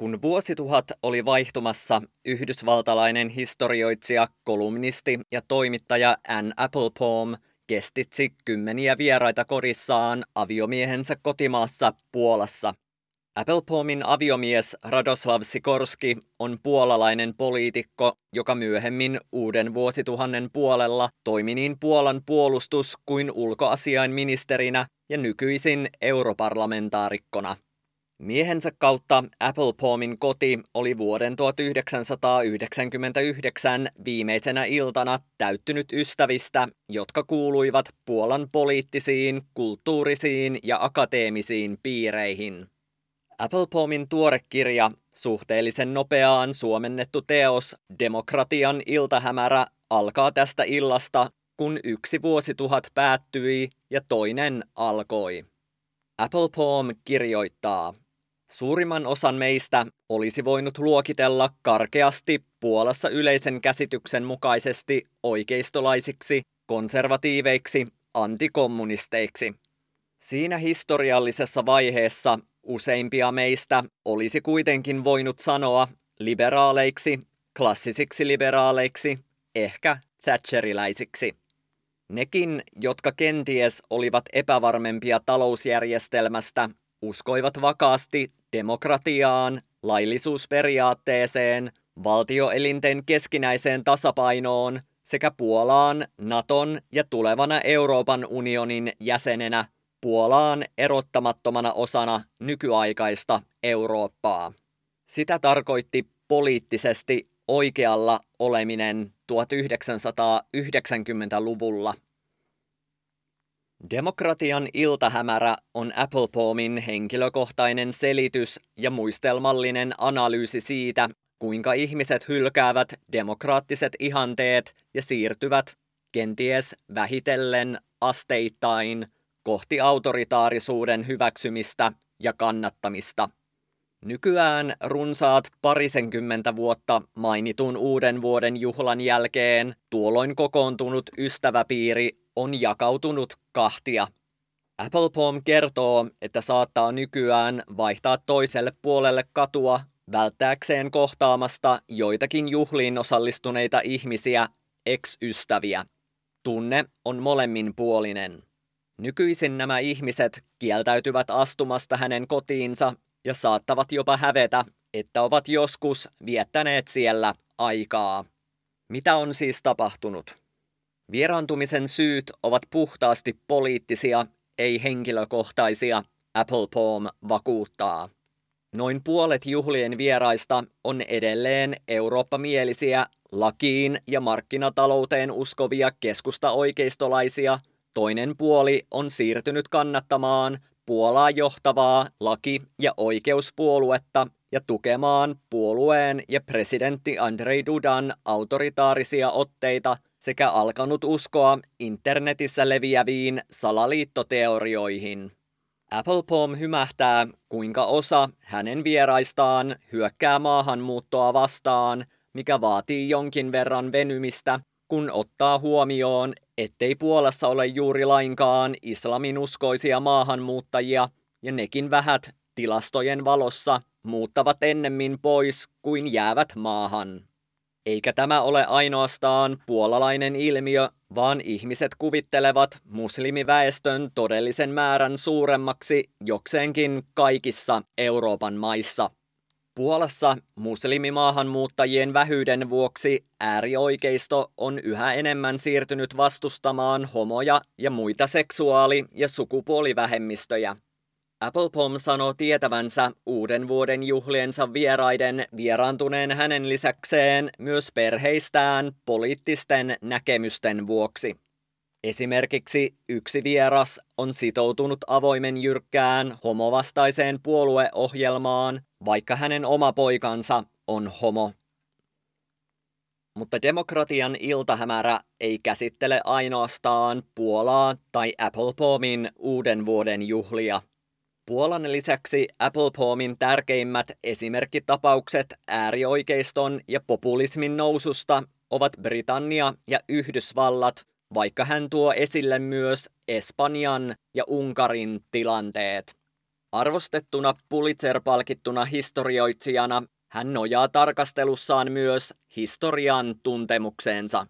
Kun vuosituhat oli vaihtumassa, yhdysvaltalainen historioitsija, kolumnisti ja toimittaja Ann Applebaum kestitsi kymmeniä vieraita korissaan aviomiehensä kotimaassa Puolassa. Applebaumin aviomies Radoslav Sikorski on puolalainen poliitikko, joka myöhemmin uuden vuosituhannen puolella toimi niin Puolan puolustus- kuin ulkoasiainministerinä ja nykyisin europarlamentaarikkona. Miehensä kautta Applebaumin koti oli vuoden 1999 viimeisenä iltana täyttynyt ystävistä, jotka kuuluivat Puolan poliittisiin, kulttuurisiin ja akateemisiin piireihin. Applebaumin tuore kirja, suhteellisen nopeaan suomennettu teos Demokratian iltahämärä alkaa tästä illasta, kun yksi vuosituhat päättyi ja toinen alkoi. Applebaum kirjoittaa, Suurimman osan meistä olisi voinut luokitella karkeasti Puolassa yleisen käsityksen mukaisesti oikeistolaisiksi, konservatiiveiksi, antikommunisteiksi. Siinä historiallisessa vaiheessa useimpia meistä olisi kuitenkin voinut sanoa liberaaleiksi, klassisiksi liberaaleiksi, ehkä Thatcheriläisiksi. Nekin, jotka kenties olivat epävarmempia talousjärjestelmästä, uskoivat vakaasti demokratiaan, laillisuusperiaatteeseen, valtioelinten keskinäiseen tasapainoon sekä Puolaan, Naton ja tulevana Euroopan unionin jäsenenä Puolaan erottamattomana osana nykyaikaista Eurooppaa. Sitä tarkoitti poliittisesti oikealla oleminen 1990-luvulla. Demokratian iltahämärä on Applebaumin henkilökohtainen selitys ja muistelmallinen analyysi siitä, kuinka ihmiset hylkäävät demokraattiset ihanteet ja siirtyvät, kenties vähitellen, asteittain, kohti autoritaarisuuden hyväksymistä ja kannattamista. Nykyään runsaat parisenkymmentä vuotta mainitun uuden vuoden juhlan jälkeen tuolloin kokoontunut ystäväpiiri on jakautunut kahtia. Applebaum kertoo, että saattaa nykyään vaihtaa toiselle puolelle katua välttääkseen kohtaamasta joitakin juhliin osallistuneita ihmisiä, ex-ystäviä. Tunne on molemminpuolinen. Nykyisin nämä ihmiset kieltäytyvät astumasta hänen kotiinsa ja saattavat jopa hävetä, että ovat joskus viettäneet siellä aikaa. Mitä on siis tapahtunut? Vieraantumisen syyt ovat puhtaasti poliittisia, ei henkilökohtaisia, Applebaum vakuuttaa. Noin puolet juhlien vieraista on edelleen Eurooppa-mielisiä, lakiin ja markkinatalouteen uskovia keskusta-oikeistolaisia, toinen puoli on siirtynyt kannattamaan Puolaa johtavaa laki- ja oikeuspuoluetta ja tukemaan puolueen ja presidentti Andrei Dudan autoritaarisia otteita sekä alkanut uskoa internetissä leviäviin salaliittoteorioihin. Applebaum hymähtää, kuinka osa hänen vieraistaan hyökkää maahanmuuttoa vastaan, mikä vaatii jonkin verran venymistä, kun ottaa huomioon, ettei Puolassa ole juuri lainkaan islaminuskoisia maahanmuuttajia, ja nekin vähät tilastojen valossa muuttavat ennemmin pois kuin jäävät maahan. Eikä tämä ole ainoastaan puolalainen ilmiö, vaan ihmiset kuvittelevat muslimiväestön todellisen määrän suuremmaksi jokseenkin kaikissa Euroopan maissa. Puolassa muslimimaahanmuuttajien vähyyden vuoksi äärioikeisto on yhä enemmän siirtynyt vastustamaan homoja ja muita seksuaali- ja sukupuolivähemmistöjä. Applepom sanoo tietävänsä uuden vuoden juhliensa vieraiden vieraantuneen hänen lisäkseen myös perheistään poliittisten näkemysten vuoksi. Esimerkiksi yksi vieras on sitoutunut avoimen jyrkkään homovastaiseen puolueohjelmaan, vaikka hänen oma poikansa on homo. Mutta demokratian iltahämärä ei käsittele ainoastaan Puolaa tai Applebaumin uuden vuoden juhlia. Puolan lisäksi Applebaumin tärkeimmät esimerkkitapaukset äärioikeiston ja populismin noususta ovat Britannia ja Yhdysvallat, vaikka hän tuo esille myös Espanjan ja Unkarin tilanteet. Arvostettuna Pulitzer-palkittuna historioitsijana hän nojaa tarkastelussaan myös historian tuntemukseensa.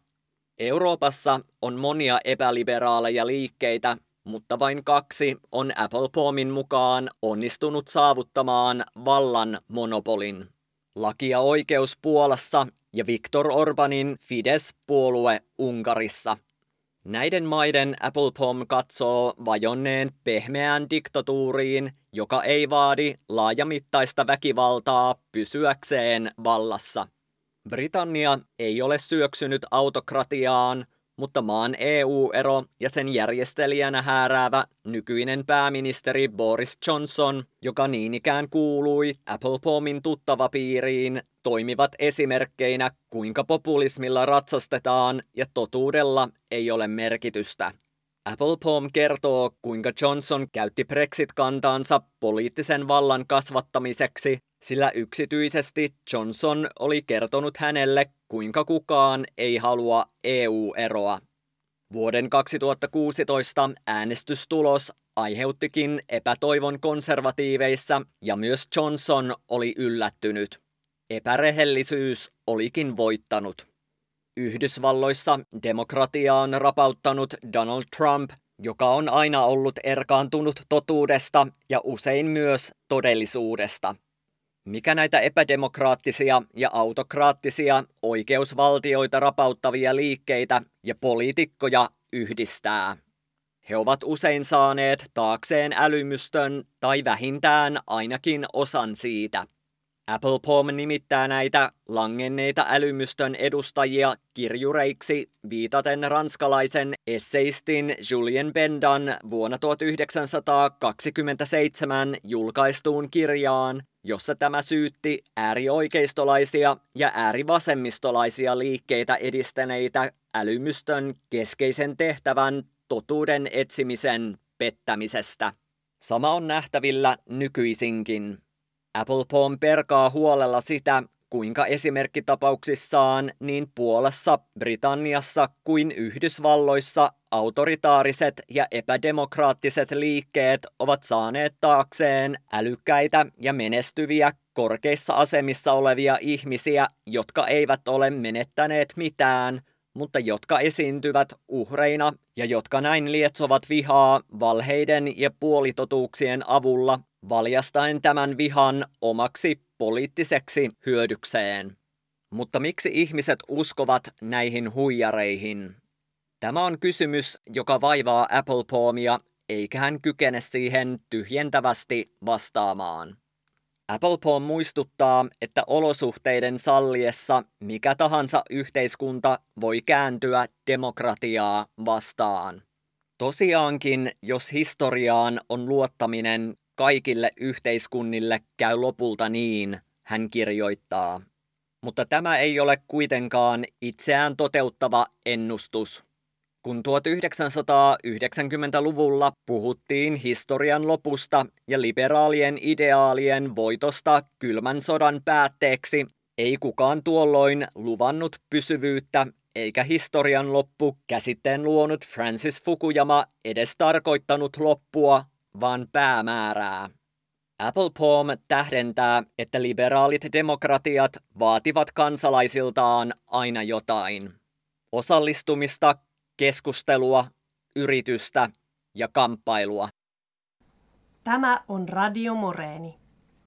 Euroopassa on monia epäliberaaleja liikkeitä, mutta vain kaksi on Applepomin mukaan onnistunut saavuttamaan vallan monopolin. Laki ja oikeus Puolassa ja Viktor Orbanin Fidesz-puolue Unkarissa. Näiden maiden Applepom katsoo vajonneen pehmeään diktatuuriin, joka ei vaadi laajamittaista väkivaltaa pysyäkseen vallassa. Britannia ei ole syöksynyt autokratiaan, mutta maan EU-ero ja sen järjestelijänä hääräävä nykyinen pääministeri Boris Johnson, joka niin ikään kuului Applepomin tuttava piiriin, toimivat esimerkkeinä, kuinka populismilla ratsastetaan ja totuudella ei ole merkitystä. Applepom kertoo, kuinka Johnson käytti Brexit-kantaansa poliittisen vallan kasvattamiseksi, sillä yksityisesti Johnson oli kertonut hänelle, kuinka kukaan ei halua EU-eroa. Vuoden 2016 äänestystulos aiheuttikin epätoivon konservatiiveissa ja myös Johnson oli yllättynyt. Epärehellisyys olikin voittanut. Yhdysvalloissa demokratiaa on rapauttanut Donald Trump, joka on aina ollut erkaantunut totuudesta ja usein myös todellisuudesta. Mikä näitä epädemokraattisia ja autokraattisia oikeusvaltioita rapauttavia liikkeitä ja poliitikkoja yhdistää? He ovat usein saaneet taakseen älymystön tai vähintään ainakin osan siitä – Apple Pom nimittää näitä langenneita älymystön edustajia kirjureiksi viitaten ranskalaisen esseistin Julien Bendan vuonna 1927 julkaistuun kirjaan, jossa tämä syytti äärioikeistolaisia ja äärivasemmistolaisia liikkeitä edistäneitä älymystön keskeisen tehtävän totuuden etsimisen pettämisestä. Sama on nähtävillä nykyisinkin. Apple Pom perkaa huolella sitä, kuinka esimerkkitapauksissaan niin Puolassa, Britanniassa kuin Yhdysvalloissa autoritaariset ja epädemokraattiset liikkeet ovat saaneet taakseen älykkäitä ja menestyviä korkeissa asemissa olevia ihmisiä, jotka eivät ole menettäneet mitään, mutta jotka esiintyvät uhreina ja jotka näin lietsovat vihaa valheiden ja puolitotuuksien avulla valjastaen tämän vihan omaksi poliittiseksi hyödykseen. Mutta miksi ihmiset uskovat näihin huijareihin? Tämä on kysymys, joka vaivaa Apple Palmia, eikä hän kykene siihen tyhjentävästi vastaamaan. Apple Palm muistuttaa, että olosuhteiden salliessa mikä tahansa yhteiskunta voi kääntyä demokratiaa vastaan. Tosiaankin, jos historiaan on luottaminen, kaikille yhteiskunnille käy lopulta niin, hän kirjoittaa. Mutta tämä ei ole kuitenkaan itseään toteuttava ennustus. Kun 1990-luvulla puhuttiin historian lopusta ja liberaalien ideaalien voitosta kylmän sodan päätteeksi, ei kukaan tuolloin luvannut pysyvyyttä eikä historian loppu käsitteen luonut Francis Fukuyama edes tarkoittanut loppua, vaan päämäärää. Apple Palm tähdentää, että liberaalit demokratiat vaativat kansalaisiltaan aina jotain. Osallistumista, keskustelua, yritystä ja kamppailua. Tämä on Radio Moreeni.